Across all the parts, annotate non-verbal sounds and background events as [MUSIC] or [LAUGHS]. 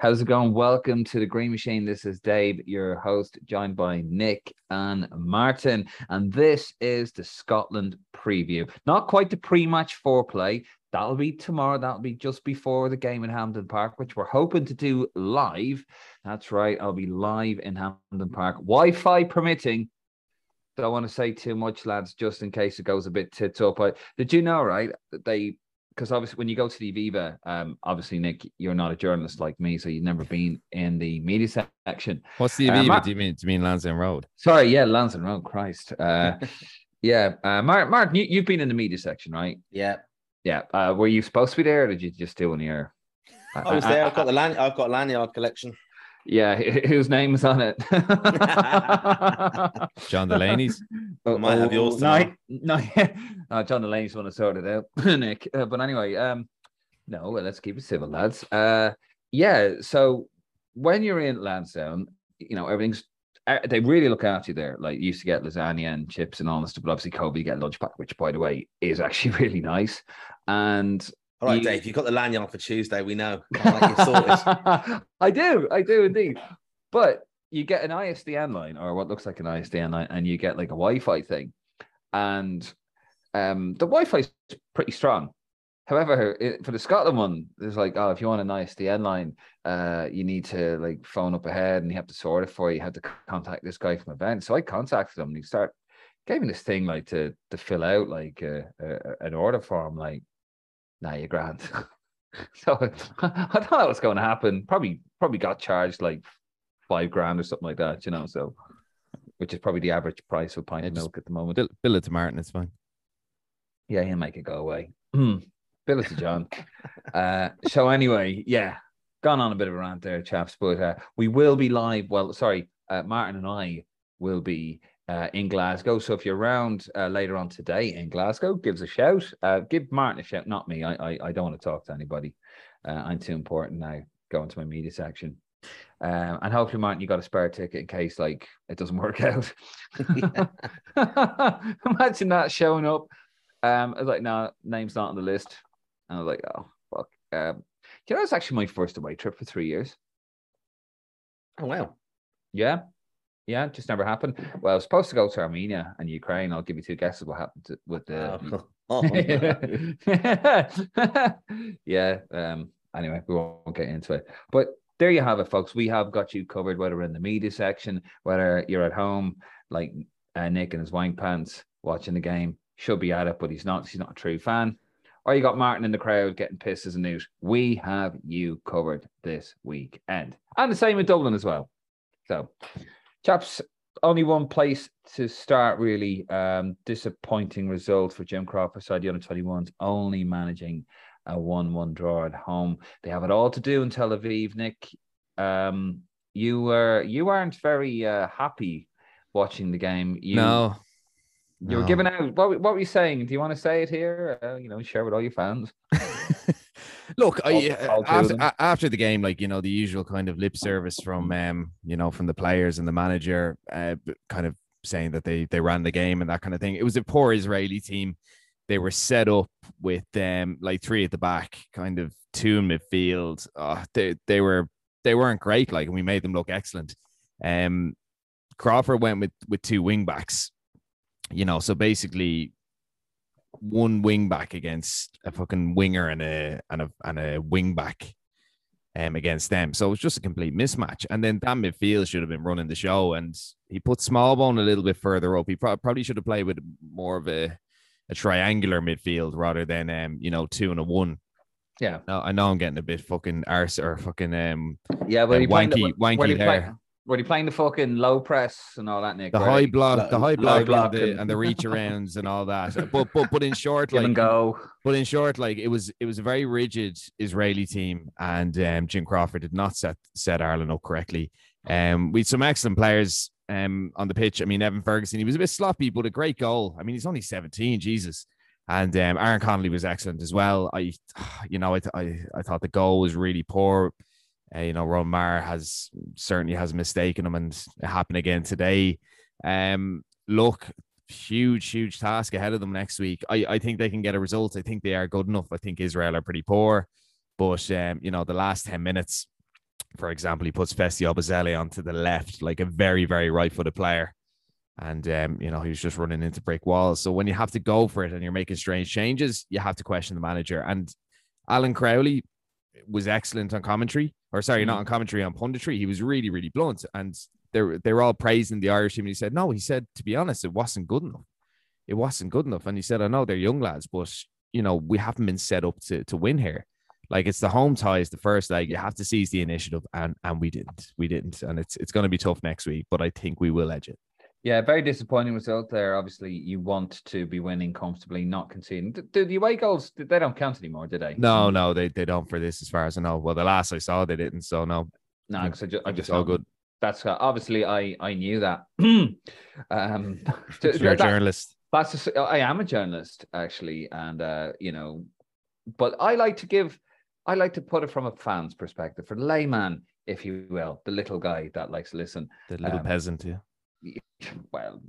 How's it going? Welcome to the Green Machine. This is Dave, your host, joined by Nick and Martin. And this is the Scotland preview. Not quite the pre match foreplay. That'll be tomorrow. That'll be just before the game in Hampden Park, which we're hoping to do live. That's right. I'll be live in Hampden Park, Wi Fi permitting. Don't want to say too much, lads, just in case it goes a bit tits up. I, did you know, right? They because obviously when you go to the Aviva, um, obviously Nick, you're not a journalist like me, so you've never been in the media section. What's the Aviva? Uh, do you mean do you mean Lansdowne Road? Sorry, yeah, Lansdowne Road. Christ, uh, [LAUGHS] yeah, uh, Mark, Mark, you, have been in the media section, right? Yeah, yeah. Uh, were you supposed to be there, or did you just do an ear? I was there. I've got the land. I've got lanyard collection. Yeah, [LAUGHS] whose name is on it? [LAUGHS] John Delaney's. [LAUGHS] Oh, I might have yours. No, no, no, John Delaney's want to sort it out, Nick. Uh, but anyway, um, no, well, let's keep it civil, lads. Uh, yeah. So when you're in Lansdowne, you know everything's. Uh, they really look after you there. Like you used to get lasagna and chips and all this stuff, but obviously Kobe get lunch pack, which by the way is actually really nice. And all right, you... Dave, you've got the lanyard for Tuesday. We know. [LAUGHS] I do. I do indeed. But you get an ISDN line or what looks like an ISDN line, and you get like a Wi Fi thing. And um, the Wi Fi is pretty strong. However, it, for the Scotland one, there's like, oh, if you want an ISDN line, uh, you need to like phone up ahead and you have to sort it for you. You have to contact this guy from event. So I contacted him and he started gave me this thing like to to fill out like a, a, an order form, like now you're grand. [LAUGHS] so [LAUGHS] I thought that was going to happen. Probably, probably got charged like five grand or something like that, you know. So, which is probably the average price of a pint yeah, of milk at the moment. Bill, bill it to Martin, it's fine. Yeah, he'll make it go away. bill it to John. uh, so anyway, yeah, gone on a bit of a rant there, chaps. But uh, we will be live. Well, sorry, uh, Martin and I will be uh, in Glasgow. So if you're around uh, later on today in Glasgow, give us a shout. Uh, give Martin a shout, not me. I, I, I don't want to talk to anybody. Uh, I'm too important now. Go into my media section. Um, and hopefully, Martin, you got a spare ticket in case like it doesn't [LAUGHS] work out. [LAUGHS] Imagine that showing up. Um, I was like, no, name's not on the list. And I was like, oh fuck. Um, you know, it's actually my first away trip for three years. Oh wow. Yeah. Yeah, just never happened. Well, I was supposed to go to Armenia and Ukraine. I'll give you two guesses what happened to, with the. Oh. [LAUGHS] yeah. Um. Anyway, we won't get into it. But there you have it, folks. We have got you covered, whether in the media section, whether you're at home, like uh, Nick and his wank pants watching the game. Should be at it, but he's not. He's not a true fan. Or you got Martin in the crowd getting pissed as a newt. We have you covered this weekend, and the same in Dublin as well. So Chaps, only one place to start, really. Um, disappointing result for Jim Crawford side, the under 21s, only managing a 1 1 draw at home. They have it all to do in Tel Aviv, Nick. Um, you were you weren't very uh, happy watching the game. You, no, you no. were giving out. What, what were you saying? Do you want to say it here? Uh, you know, share with all your fans. [LAUGHS] Look, I, after, after the game, like you know, the usual kind of lip service from um, you know, from the players and the manager, uh, kind of saying that they they ran the game and that kind of thing. It was a poor Israeli team. They were set up with um like three at the back, kind of two midfield. Oh, they they were they weren't great. Like, and we made them look excellent. Um, Crawford went with with two wing backs. You know, so basically one wing back against a fucking winger and a and a and a wing back um, against them. So it was just a complete mismatch. And then that midfield should have been running the show. And he put Smallbone a little bit further up. He pro- probably should have played with more of a, a triangular midfield rather than um, you know, two and a one. Yeah. No, I know I'm getting a bit fucking arse or fucking um yeah, but uh, wanky, wanky hair. Were they playing the fucking low press and all that, Nick? The right? high block, the high block, block and, the, and, the, [LAUGHS] reach arounds and all that. But but but in short, like go. But in short, like it was it was a very rigid Israeli team, and um, Jim Crawford did not set set Ireland up correctly. Um, we had some excellent players um on the pitch. I mean, Evan Ferguson, he was a bit sloppy, but a great goal. I mean, he's only 17, Jesus. And um, Aaron Connolly was excellent as well. I, [SIGHS] you know, I, I, I thought the goal was really poor. Uh, you know, Ron Maher has certainly has mistaken him, and it happened again today. Um, look, huge, huge task ahead of them next week. I, I think they can get a result. I think they are good enough. I think Israel are pretty poor, but um, you know, the last ten minutes, for example, he puts Festy Ebosele onto the left, like a very, very right footed player. And, um, you know, he was just running into brick walls. So when you have to go for it and you're making strange changes, you have to question the manager. And Alan Crowley was excellent on commentary, or sorry, not mm-hmm. on commentary, on punditry. He was really, really blunt. And they were, they were all praising the Irish team. And he said, no, he said, to be honest, it wasn't good enough. It wasn't good enough. And he said, I know they're young lads, but, you know, we haven't been set up to, to win here. Like it's the home ties, the first leg. You have to seize the initiative, and and we didn't. We didn't, and it's it's going to be tough next week. But I think we will edge it. Yeah, very disappointing result there. Obviously, you want to be winning comfortably, not conceding. Do the away goals they don't count anymore, do they? No, no, they, they don't for this, as far as I know. Well, the last I saw, they didn't. So no, no, because I just, I just all good. That's uh, obviously I I knew that. [CLEARS THROAT] um, [LAUGHS] [LAUGHS] You're that, a journalist. That's a, I am a journalist actually, and uh, you know, but I like to give I like to put it from a fan's perspective, for the layman, if you will, the little guy that likes to listen. The little um, peasant, yeah. [LAUGHS] Well,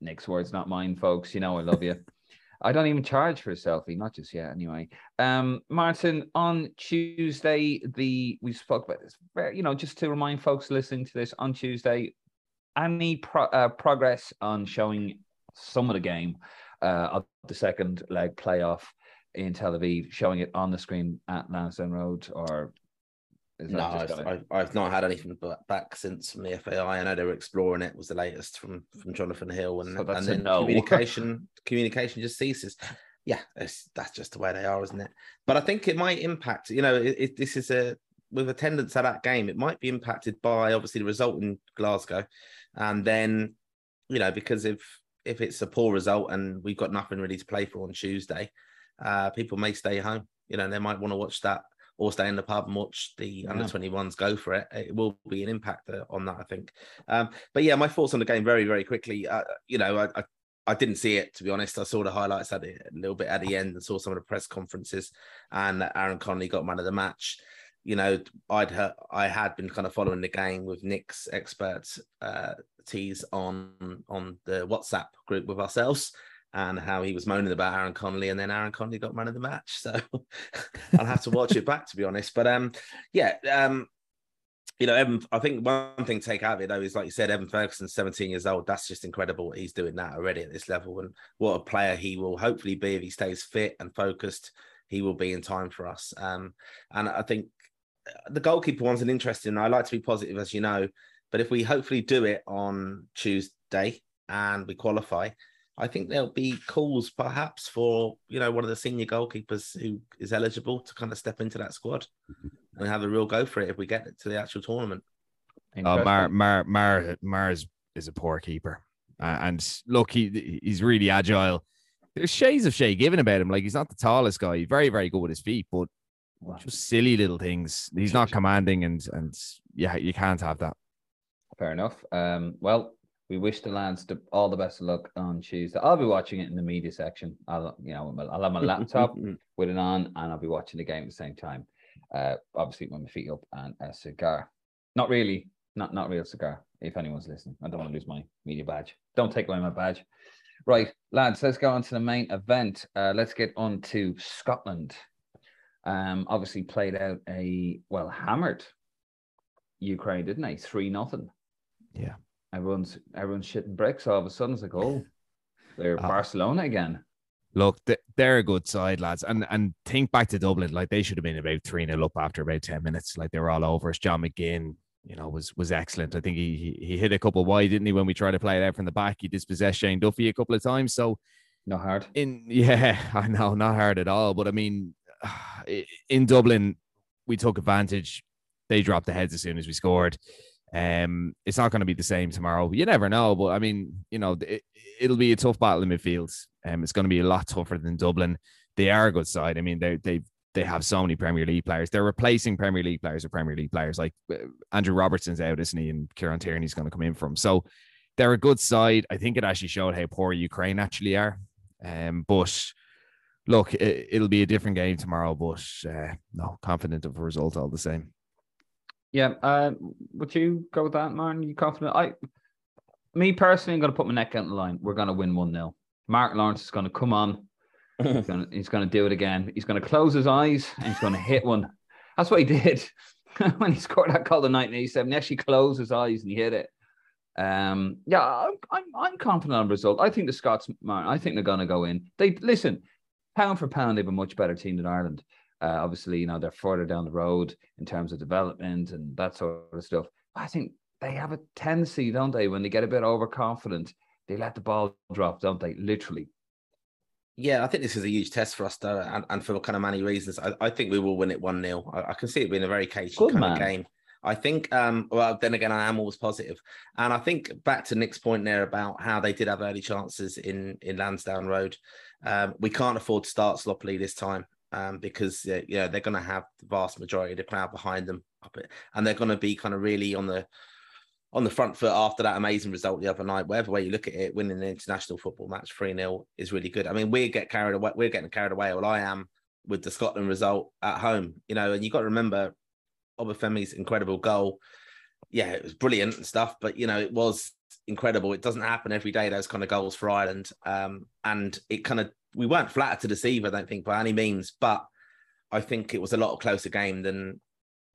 Nick's words, not mine, folks. You know I love you. [LAUGHS] I don't even charge for a selfie, not just yet, anyway. Um, Martin, on Tuesday, the we spoke about this. Very, you know, just to remind folks listening to this on Tuesday, any pro, uh, progress on showing some of the game uh, of the second leg playoff in Tel Aviv, showing it on the screen at Lansdowne Road, or no, I've, I've, I've, not had anything back since from the FAI. I know they were exploring it. Was the latest from from Jonathan Hill, and, so and then no. communication [LAUGHS] communication just ceases. Yeah, that's just the way they are, isn't it? But I think it might impact. You know, it, it, this is a with attendance at that game. It might be impacted by obviously the result in Glasgow, and then you know because if if it's a poor result and we've got nothing really to play for on Tuesday, uh, people may stay home. You know, they might want to watch that or stay in the pub and watch the yeah. under 21s go for it. It will be an impact uh, on that, I think. Um, but yeah, my thoughts on the game very, very quickly. Uh, you know, I, I, I didn't see it to be honest. I saw the highlights at it a little bit at the end and saw some of the press conferences, and Aaron Connolly got man of the match. You know, I'd heard, I had been kind of following the game with Nick's experts uh, tease on on the WhatsApp group with ourselves, and how he was moaning about Aaron Connolly, and then Aaron Connolly got man of the match. So [LAUGHS] I'll have to watch it back to be honest. But um, yeah, um, you know, Evan. I think one thing to take out of it though is like you said, Evan Ferguson's 17 years old. That's just incredible what he's doing that already at this level, and what a player he will hopefully be if he stays fit and focused. He will be in time for us. Um, and I think the goalkeeper one's an interesting. I like to be positive, as you know, but if we hopefully do it on Tuesday and we qualify, I think there'll be calls perhaps for you know one of the senior goalkeepers who is eligible to kind of step into that squad and have a real go for it if we get to the actual tournament. Oh, Mar Mar Mar Mars is a poor keeper, uh, and look, he he's really agile. There's shades of Shay Given about him. Like he's not the tallest guy. He's very very good with his feet, but wow. just silly little things. He's not commanding, and and yeah, you can't have that. Fair enough. Um, well, we wish the lads all the best of luck on Tuesday. I'll be watching it in the media section. I'll, you know, I'll have my laptop [LAUGHS] with it on, and I'll be watching the game at the same time. Uh, obviously with my feet up and a cigar. Not really, not not real cigar. If anyone's listening, I don't want to lose my media badge. Don't take away my badge. Right, lads, let's go on to the main event. Uh, let's get on to Scotland. Um, obviously played out a well hammered Ukraine, didn't they? Three nothing. Yeah everyone's everyone's shitting bricks. All of a sudden, it's like, oh, they're uh, Barcelona again. Look, they're a good side, lads. And and think back to Dublin, like they should have been about 3 0 up after about 10 minutes. Like they were all over us. John McGinn, you know, was was excellent. I think he, he, he hit a couple wide, didn't he, when we tried to play it out from the back? He dispossessed Shane Duffy a couple of times. So not hard. In yeah, [LAUGHS] I know, not hard at all. But I mean, [SIGHS] in Dublin, we took advantage. They dropped the heads as soon as we scored. Um, it's not going to be the same tomorrow. You never know, but I mean, you know, it, will be a tough battle in midfield. Um, it's going to be a lot tougher than Dublin. They are a good side. I mean, they they they have so many Premier League players. They're replacing Premier League players with Premier League players. Like uh, Andrew Robertson's out, isn't he? And Kieran Tierney's going to come in from. So they're a good side. I think it actually showed how poor Ukraine actually are. Um, but look, it, will be a different game tomorrow. But uh, no, confident of a result all the same. Yeah. Uh, would you go with that, Martin? You confident? I, me personally, I'm going to put my neck out on the line. We're going to win 1 0. Mark Lawrenson is going to come on. he's, going [LAUGHS] to, he's going to do it again. He's going to close his eyes and he's going to hit one. That's what he did [LAUGHS] when he scored that goal in 1987. He actually closed his eyes and he hit it. Um, yeah, I'm, I'm, I'm confident on the result. I think the Scots, man, I think they're going to go in. They listen, pound for pound, they've a much better team than Ireland. Uh, obviously, you know they're further down the road in terms of development and that sort of stuff. I think they have a tendency, don't they, when they get a bit overconfident, they let the ball drop, don't they? Literally. Yeah, I think this is a huge test for us, though, and, and for kind of many reasons. I, I think we will win it 1 0. I, I, can see it being a very cagey Good kind man. of game. I think, um, well, then again, I am always positive. And I think back to Nick's point there about how they did have early chances in, in Lansdowne Road. Um, we can't afford to start sloppily this time um, because, uh, yeah, they're going to have the vast majority of the crowd behind them. And they're going to be kind of really on the on the front foot after that amazing result the other night. Whatever way you look at it, winning an international football match 3 0 is really good. I mean, we get carried away, we're getting carried away. Well, I am with the Scotland result at home, you know, and you got to remember Obafemi's incredible goal. Yeah, it was brilliant and stuff, but you know, it was incredible. It doesn't happen every day, those kind of goals for Ireland. Um, and it kind of, we weren't flattered to deceive, I don't think, by any means, but I think it was a lot closer game than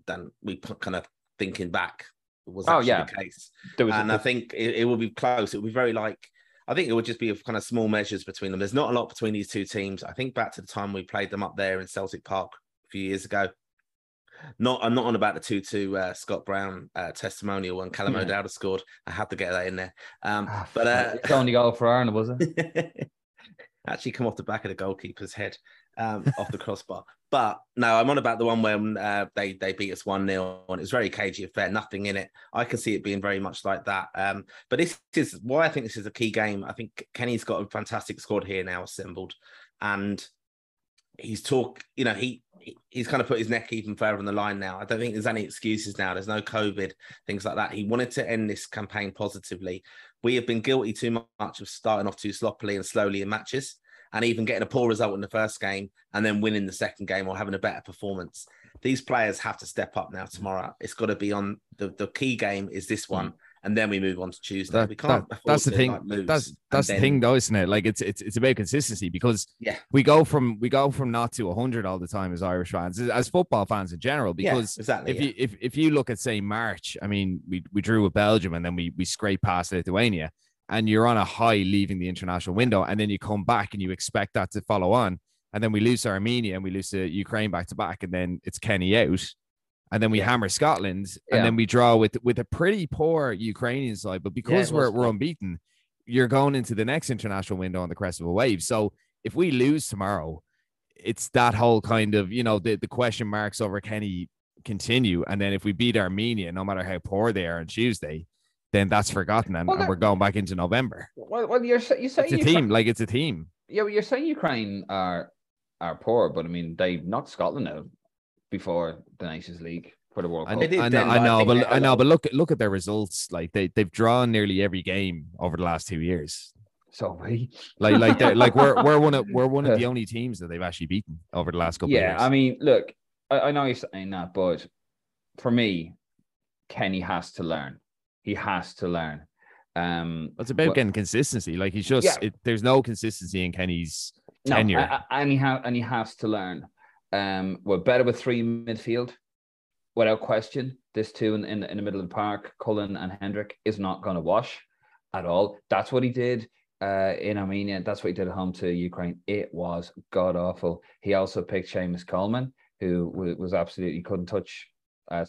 than we kind of thinking back was oh, yeah. the case. and a, I think it, it will be close. It will be very like I think it would just be kind of small measures between them. There's not a lot between these two teams. I think back to the time we played them up there in Celtic Park a few years ago. Not, I'm not on about the two-two uh, Scott Brown uh, testimonial when Callum yeah. O'Dowda scored. I had to get that in there. Um, oh, but uh, it's only goal for Ireland, was it? [LAUGHS] actually, come off the back of the goalkeeper's head um, off the crossbar. But no, I'm on about the one when uh, they they beat us one 0 and it was very cagey affair, nothing in it. I can see it being very much like that. Um, but this is why I think this is a key game. I think Kenny's got a fantastic squad here now assembled, and he's talk. You know, he he's kind of put his neck even further on the line now. I don't think there's any excuses now. There's no COVID, things like that. He wanted to end this campaign positively. We have been guilty too much of starting off too sloppily and slowly in matches and even getting a poor result in the first game and then winning the second game or having a better performance. These players have to step up now tomorrow. It's got to be on the, the key game is this one. Mm. And then we move on to Tuesday. That, we can't. That, that's the thing. Like that's that's the thing, though, isn't it? Like it's it's it's about consistency because yeah, we go from we go from not to hundred all the time as Irish fans, as football fans in general. Because yeah, exactly, if yeah. you if, if you look at say March, I mean, we we drew with Belgium and then we we scrape past Lithuania and you're on a high leaving the international window, and then you come back and you expect that to follow on, and then we lose to Armenia and we lose to Ukraine back to back, and then it's Kenny out, and then we yeah. hammer Scotland, and yeah. then we draw with with a pretty poor Ukrainian side, but because yeah, we're we're unbeaten, you're going into the next international window on the crest of a wave. So if we lose tomorrow, it's that whole kind of you know the the question marks over Kenny continue, and then if we beat Armenia, no matter how poor they are on Tuesday then that's forgotten and, well, and we're going back into November. Well, well you're you say it's a team, like it's a team. Yeah, well, you're saying Ukraine are are poor, but I mean they knocked Scotland out before the Nations League for the World Cup. I, I know, I know, but I know, but look look at their results. Like they they've drawn nearly every game over the last two years. So we like like like we're we're one of we're one of the [LAUGHS] only teams that they've actually beaten over the last couple. Of years. Yeah, I mean, look, I, I know you're saying that, but for me, Kenny has to learn he has to learn. Um, it's about well, getting consistency. Like he's just yeah. it, there's no consistency in Kenny's tenure, no, and he ha- and he has to learn. Um, we're better with three midfield, without question. This two in, in, in the middle of the park, Cullen and Hendrick is not going to wash at all. That's what he did uh, in Armenia. That's what he did at home to Ukraine. It was god awful. He also picked Seamus Coleman, who was absolutely couldn't touch uh,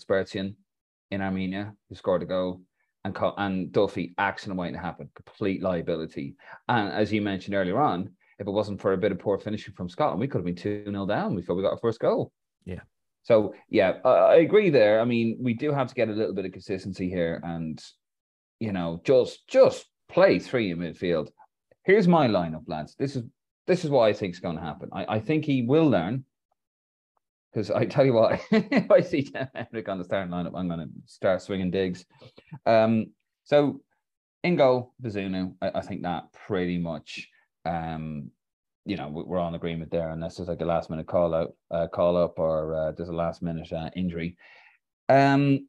in Armenia, who scored a goal and and Duffy accident waiting to happen, complete liability. And as you mentioned earlier on, if it wasn't for a bit of poor finishing from Scotland, we could have been 2 0 down before we got our first goal. Yeah. So, yeah, I agree there. I mean, we do have to get a little bit of consistency here and, you know, just just play three in midfield. Here's my lineup, lads. This is this is what I think is going to happen. I, I think he will learn because I tell you what, [LAUGHS] if I see Hendrick on the starting lineup, I'm going to start swinging digs. Um, so in goal, Bazunu, I, I, think that pretty much, um, you know, we're on agreement there, unless there's like a last minute call out, uh, call up, or uh, there's a last minute uh, injury. Um,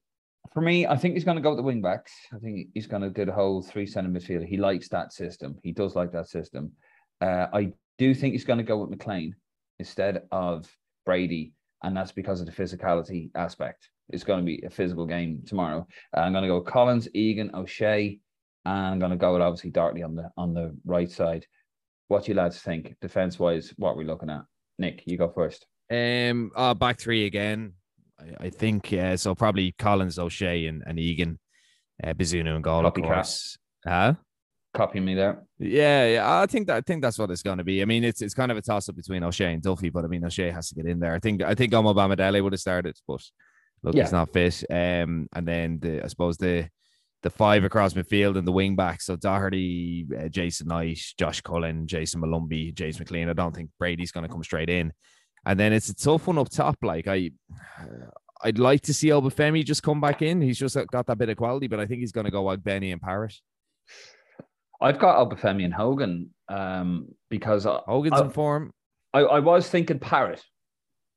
for me, I think he's going to go with the wing backs. I think he's going to do the whole three center midfield. He likes that system. He does like that system. Uh, I do think he's going to go with McLean instead of Brady and that's because of the physicality aspect. it's going to be a physical game tomorrow. Uh, I'm going to go Collins, Egan, O'Shea, and I'm going to go with obviously Doherty on the on the right side. What do you lads think defense wise? What we're we looking at? Nick, you go first. Um, uh, back three again. I, I think yeah. so. Probably Collins, O'Shea, and, and Egan, uh, and goal. Of course. Huh? Copy me there. Yeah, yeah. I think that I think that's what it's going to be. I mean, it's it's kind of a toss up between O'Shea and Duffy, but I mean, O'Shea has to get in there. I think I think Omobamidele would have started, but look, yeah. he's not fit. Um, and then the I suppose the the five across midfield and the wing back. So Doherty, uh, Jason Knight, Josh Cullen, Jason Molumby, James McLean. I don't think Brady's going to come straight in. And then it's a tough one up top. Like I, I'd like to see Obafemi just come back in. He's just got that bit of quality, but I think he's going to go like Benny and Parrott. I've got Obafemi and Hogan um, because Hogan's I, in form. I, I was thinking Parrott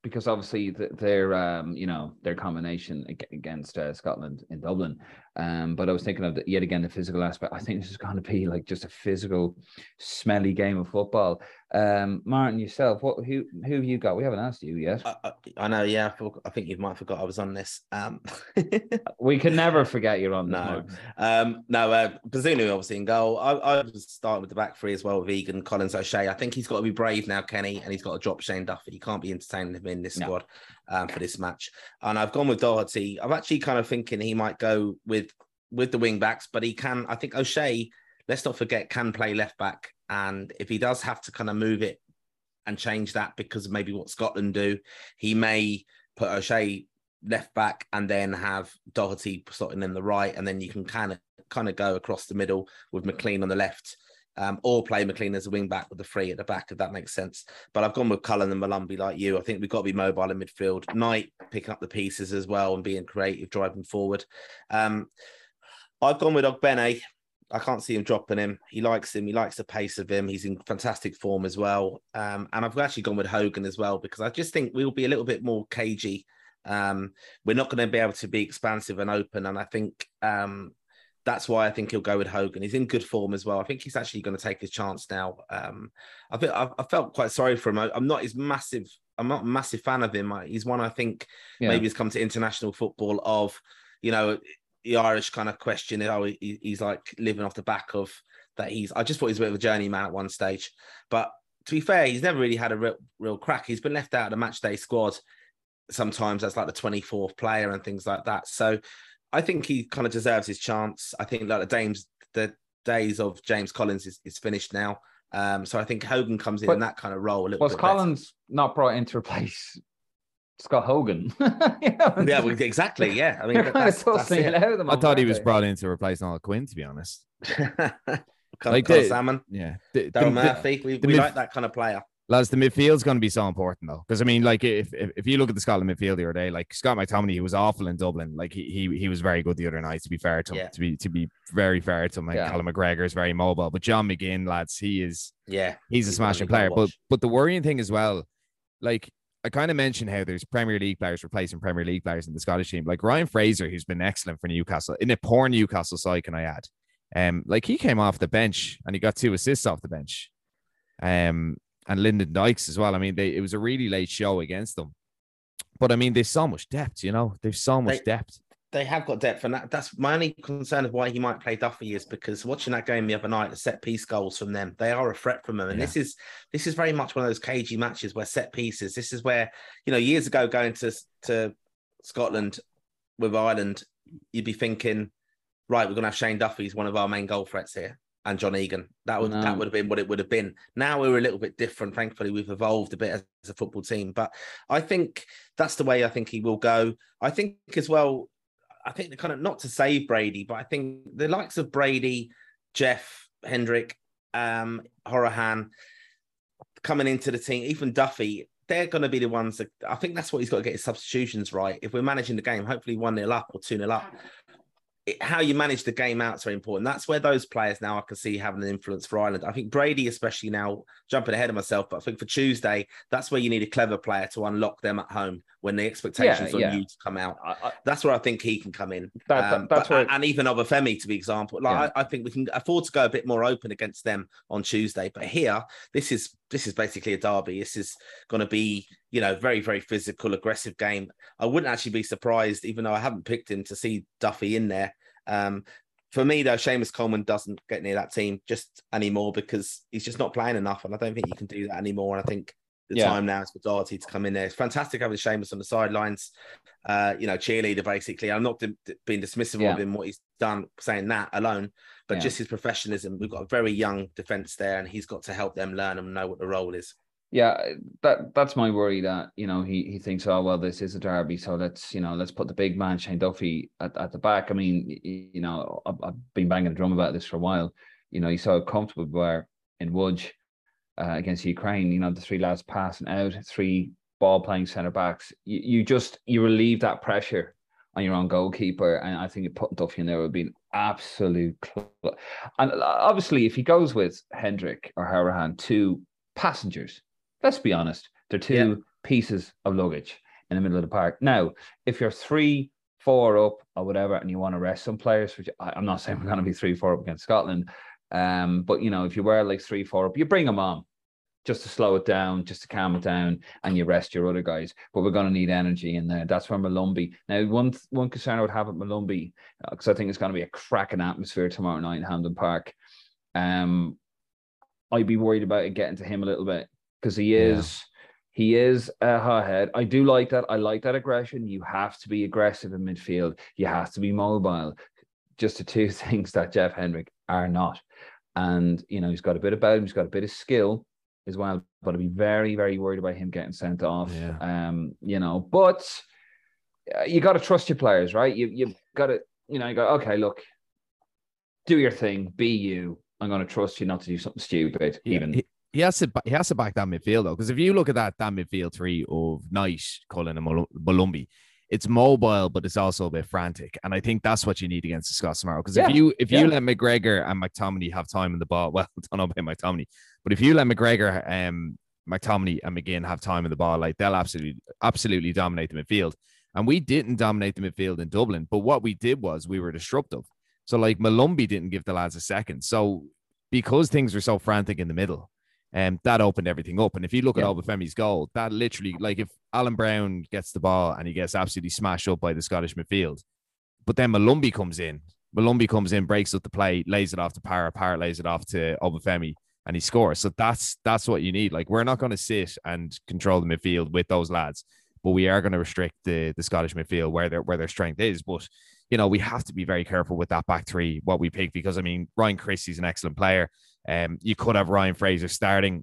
because obviously the, their um, you know their combination against uh, Scotland in Dublin. Um, but I was thinking of the, yet again the physical aspect. I think this is going to be like just a physical, smelly game of football. Um, Martin, yourself, what who who have you got? We haven't asked you yet. I, I know, yeah. I think you might have forgot I was on this. Um, [LAUGHS] we can never forget you're on. No, um, no. Uh, Bazunu obviously in goal. I, I was starting with the back three as well with Egan, Collins, O'Shea. I think he's got to be brave now, Kenny, and he's got to drop Shane Duffy. He can't be entertaining him in this no. squad um, for this match. And I've gone with Doherty. I'm actually kind of thinking he might go with with the wing backs, but he can. I think O'Shea. Let's not forget can play left back and if he does have to kind of move it and change that because maybe what Scotland do, he may put O'Shea left back and then have Doherty slotting in the right, and then you can kind of kind of go across the middle with McLean on the left. Um, or play McLean as a wing back with the three at the back, if that makes sense. But I've gone with Cullen and Molumby like you. I think we've got to be mobile in midfield. Knight picking up the pieces as well and being creative, driving forward. Um, I've gone with Ogbene. I can't see him dropping him. He likes him. He likes the pace of him. He's in fantastic form as well. Um, and I've actually gone with Hogan as well because I just think we'll be a little bit more cagey. Um, we're not going to be able to be expansive and open. And I think um, that's why I think he'll go with Hogan. He's in good form as well. I think he's actually going to take his chance now. Um, I, feel, I, I felt quite sorry for him. I, am not his massive. I'm not a massive fan of him. He's one I think yeah. maybe has come to international football of you know the Irish kind of question. Oh, he, he's like living off the back of that. He's. I just thought he was a bit of a journeyman at one stage, but to be fair, he's never really had a real, real crack. He's been left out of the match day squad sometimes as like the 24th player and things like that. So I think he kind of deserves his chance. I think like the Dames, the days of James Collins is, is finished now. Um, so I think Hogan comes in, in that kind of role. was Collins better. not brought in to replace Scott Hogan. [LAUGHS] yeah, well, exactly. Yeah, I mean, that's, that's, that's I thought he was brought in to replace Noel Quinn. To be honest, [LAUGHS] like the, Salmon, yeah, the, Daryl Murphy. We, we mid- like that kind of player. Lads, the midfield's going to be so important though, because I mean, like if, if, if you look at the Scotland midfield the other day, like Scott McTominay, he was awful in Dublin. Like he he, he was very good the other night. To be fair to him, yeah. to be to be very fair to him, like yeah. Callum McGregor is very mobile, but John McGinn, lads, he is yeah, he's, he's a smashing player. But but the worrying thing as well, like I kind of mentioned how there's Premier League players replacing Premier League players in the Scottish team, like Ryan Fraser, who's been excellent for Newcastle in a poor Newcastle side. Can I add? Um, like he came off the bench and he got two assists off the bench. Um, and Lyndon Dykes as well. I mean, they, it was a really late show against them, but I mean, there's so much depth. You know, there's so much they, depth they have got depth, and that, that's my only concern of why he might play Duffy is because watching that game the other night, the set piece goals from them, they are a threat from them, and yeah. this is this is very much one of those cagey matches where set pieces. This is where you know years ago going to to Scotland with Ireland, you'd be thinking, right, we're gonna have Shane Duffy, he's one of our main goal threats here, and John Egan. That would no. that would have been what it would have been. Now we're a little bit different. Thankfully, we've evolved a bit as, as a football team, but I think that's the way I think he will go. I think as well I think kind of not to save Brady, but I think the likes of Brady, Jeff, Hendrick, um, Hourihane coming into the team, even Duffy, they're going to be the ones that I think that's what he's got to get his substitutions right. If we're managing the game, hopefully 1 0 up or 2 0 up, it, how you manage the game out is very important. That's where those players now I can see having an influence for Ireland. I think Brady, especially now, jumping ahead of myself, but I think for Tuesday, that's where you need a clever player to unlock them at home when the expectations yeah, on yeah. you to come out. I, I, that's where I think he can come in. That, um, that's but, where... and even Obafemi, to be example, like yeah. I, I, think we can afford to go a bit more open against them on Tuesday. But here, this is this is basically a derby. This is going to be you know, very, very physical, aggressive game. I wouldn't actually be surprised, even though I haven't picked him to see Duffy in there. Um, for me, though, Seamus Coleman doesn't get near that team just anymore because he's just not playing enough. And I don't think you can do that anymore. And I think the yeah. time now is for Doherty to come in there. It's fantastic having Seamus on the sidelines, uh, you know, cheerleader basically. I'm not being dismissive yeah. of him, what he's done, saying that alone, but yeah. just his professionalism. We've got a very young defense there, and he's got to help them learn and know what the role is. Yeah, that that's my worry that you know he he thinks oh well this is a derby so let's you know let's put the big man Shane Duffy at, at the back. I mean you know I've, I've been banging the drum about this for a while. You know you saw comfortable where in Łódź uh, against Ukraine. You know the three lads passing out, three ball playing centre backs. You, you just you relieve that pressure on your own goalkeeper, and I think putting Duffy in there would be an absolute. Cl- and uh, obviously, if he goes with Hendrick or Hourihane, two passengers let's be honest, they're two yeah. pieces of luggage in the middle of the park. Now, if you're three, four up or whatever, and you want to rest some players, which I, am not saying we're going to be three, four up against Scotland, um, but you know, if you were like three, four up, you bring them on just to slow it down, just to calm it down, and you rest your other guys. But we're going to need energy in there. That's where Molumby. Now, one one concern I would have at Molumby, because uh, I think it's going to be a cracking atmosphere tomorrow night in Hampden Park. Um, I'd be worried about it getting to him a little bit because he is yeah. he is a hothead. I do like that. I like that aggression. You have to be aggressive in midfield. You have to be mobile. Just the two [LAUGHS] things that Jeff Hendrick are not. And you know, he's got a bit about him, he's got a bit of skill as well. But I'd be very, very worried about him getting sent off. Yeah. Um, you know, but uh, you got to trust your players, right? You you've got to, you know, you go, okay, look, do your thing, be you. I'm going to trust you not to do something stupid, yeah. even he has to he has to back that midfield though, because if you look at that that midfield three of Knight, Cullen, and Molumby, it's mobile, but it's also a bit frantic, and I think that's what you need against the Scots tomorrow. Because yeah. if you if you yeah. let McGregor and McTominay have time in the ball, [LAUGHS] well, I don't know about McTominay, but if you let McGregor, um, McTominay, and McGinn have time in the ball, like they'll absolutely absolutely dominate the midfield. And we didn't dominate the midfield in Dublin, but what we did was we were disruptive. So like Molumby didn't give the lads a second. So because things were so frantic in the middle, um, that opened everything up. And if you look yeah. at Obafemi's goal, that literally, like if Alan Browne gets the ball and he gets absolutely smashed up by the Scottish midfield, but then Molumby comes in, Molumby comes in, breaks up the play, lays it off to Parra, Parra lays it off to Obafemi, and he scores. So that's that's what you need. Like we're not going to sit and control the midfield with those lads, but we are going to restrict the the Scottish midfield where their where their strength is. But you know, we have to be very careful with that back three, what we pick, because I mean, Ryan Christie's an excellent player. Um, you could have Ryan Fraser starting,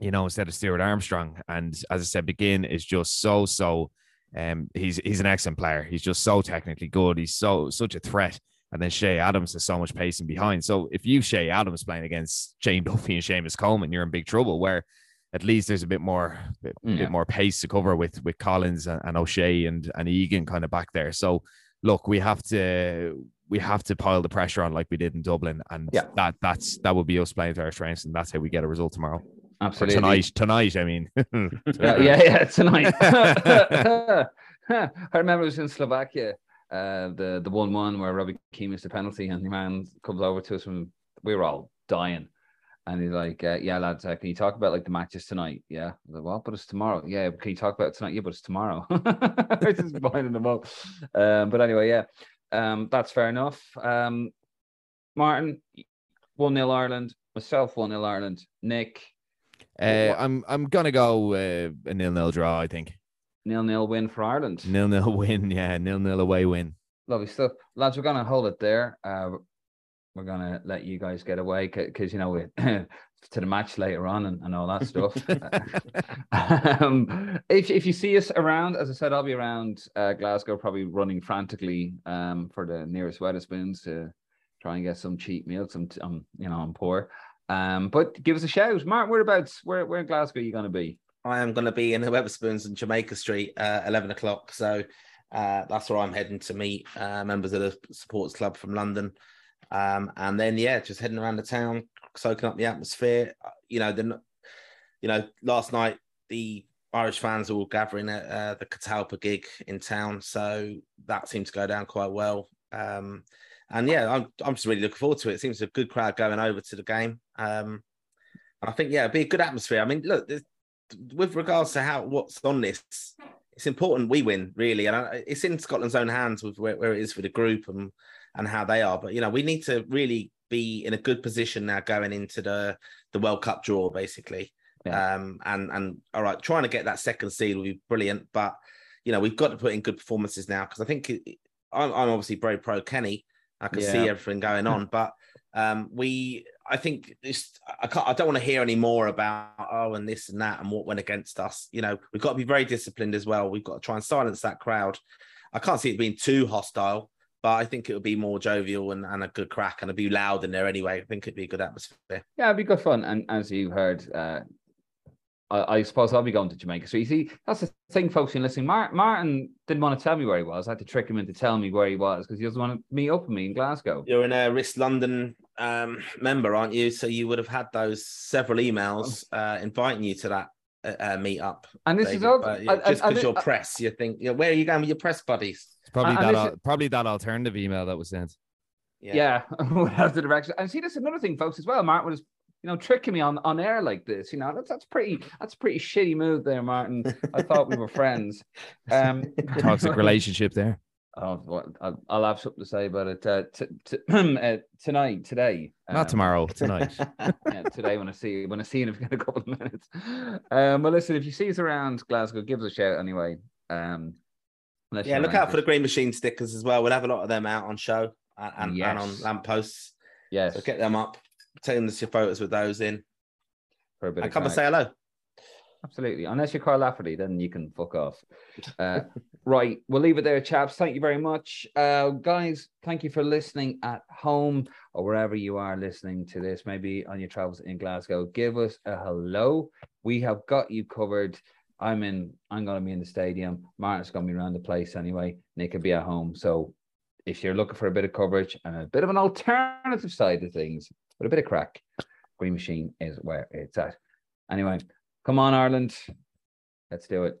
you know, instead of Stuart Armstrong. And as I said, McGinn is just so so. Um, he's he's an excellent player. He's just so technically good. He's so such a threat. And then Che Adams has so much pacing behind. So if you Che Adams playing against Shane Duffy and Seamus Coleman, you're in big trouble. Where at least there's a bit more bit, yeah. bit more pace to cover with with Collins and, and O'Shea and and Egan kind of back there. So look, we have to we have to pile the pressure on like we did in Dublin, and yeah. that that's that would be us playing to our strengths, and that's how we get a result tomorrow. Absolutely. Or tonight, tonight. I mean, [LAUGHS] yeah, yeah, yeah, tonight. [LAUGHS] I remember it was in Slovakia, uh, the the one one where Robbie Keane missed a penalty, and the man comes over to us, and we were all dying. And he's like, uh, "Yeah, lads, uh, can you talk about like the matches tonight? Yeah, like, well, but it's tomorrow. Yeah, can you talk about tonight? Yeah, but it's tomorrow. [LAUGHS] just binding them up. Um, but anyway, yeah, um, that's fair enough. Um, Martin, one 0 Ireland. Myself, one 0 Ireland. Nick, uh, I'm I'm gonna go uh, a nil nil draw. I think nil nil win for Ireland. Nil nil [LAUGHS] win, yeah, nil nil away win. Lovely stuff, lads. We're gonna hold it there. Uh, we're gonna let you guys get away because you know we [CLEARS THROAT] to the match later on and, and all that stuff. [LAUGHS] [LAUGHS] um, if if you see us around, as I said, I'll be around uh, Glasgow, probably running frantically um, for the nearest Wetherspoons to try and get some cheap meals. I'm, I'm you know I'm poor. Um, but give us a shout, Mark. Whereabouts? Where where in Glasgow are you going to be? I am going to be in the Wetherspoons in Jamaica Street, uh, eleven o'clock. So uh, that's where I'm heading to meet uh, members of the supporters club from London. Um, and then yeah, just heading around the town, soaking up the atmosphere. Uh, you know, the you know last night the Irish fans were all gathering at uh, the Catalpa gig in town, so that seemed to go down quite well. Um, and yeah, I'm I'm just really looking forward to it. It seems a good crowd going over to the game. Um, and I think yeah, it'd be a good atmosphere. I mean, look, with regards to how what's on this, it's important we win really, and it's in Scotland's own hands with where, where it is for the group and and how they are. But you know, we need to really be in a good position now going into the the World Cup draw, basically. Yeah. Um, and and all right, trying to get that second seed will be brilliant, but you know we've got to put in good performances now because I think it, I'm, I'm obviously very pro Kenny. I can yeah. see everything going on, but um, we I think this I can't I don't want to hear any more about oh and this and that and what went against us. You know we've got to be very disciplined as well. We've got to try and silence that crowd. I can't see it being too hostile but I think it would be more jovial and, and a good crack and it'd be loud in there anyway. I think it'd be a good atmosphere. Yeah, it'd be good fun. And as you heard, uh, I, I, suppose I'll be going to Jamaica. So you see, that's the thing, folks, in listening. Mar- Martin didn't want to tell me where he was. I had to trick him into telling me where he was because he doesn't want to meet up with me in Glasgow. You're an a Risk London um, member, aren't you? So you would have had those several emails uh, inviting you to that uh, meet up. And this David. is all, but, yeah, just because you're press, you think, you know, where are you going with your press buddies? It's probably that al- probably that alternative email that was sent. Yeah, yeah. [LAUGHS] without the direction. And see, that's another thing, folks, as well. Martin was, you know, tricking me on on air like this. You know, that's that's pretty that's pretty shitty move there, Martin. I thought we were friends. [LAUGHS] Um, toxic [LAUGHS] relationship there. Oh, I'll, I'll, have something to say about it uh, t- t- [CLEARS THROAT] uh, tonight, today. Um, Not tomorrow, tonight. [LAUGHS] yeah, today when I see when I see him in a [LAUGHS] couple of minutes. Um, but listen, if you see us around Glasgow, give us a shout anyway. Um, yeah, look out for the Green Machine stickers as well. We'll have a lot of them out on show and, and, yes. and on lampposts. Yeah, so get them up. Take us your photos with those in. For a bit and come and say hello. Absolutely. Unless you're Carl Lafferty, then you can fuck off. Uh, [LAUGHS] right. We'll leave it there, chaps. Thank you very much. Uh, guys, thank you for listening at home or wherever you are listening to this, maybe on your travels in Glasgow. Give us a hello. We have got you covered. I'm in, I'm going to be in the stadium. Martin's going to be around the place anyway. Nick will be at home. So if you're looking for a bit of coverage and a bit of an alternative side of things, but a bit of crack, Green Machine is where it's at. Anyway, come on, Ireland. Let's do it.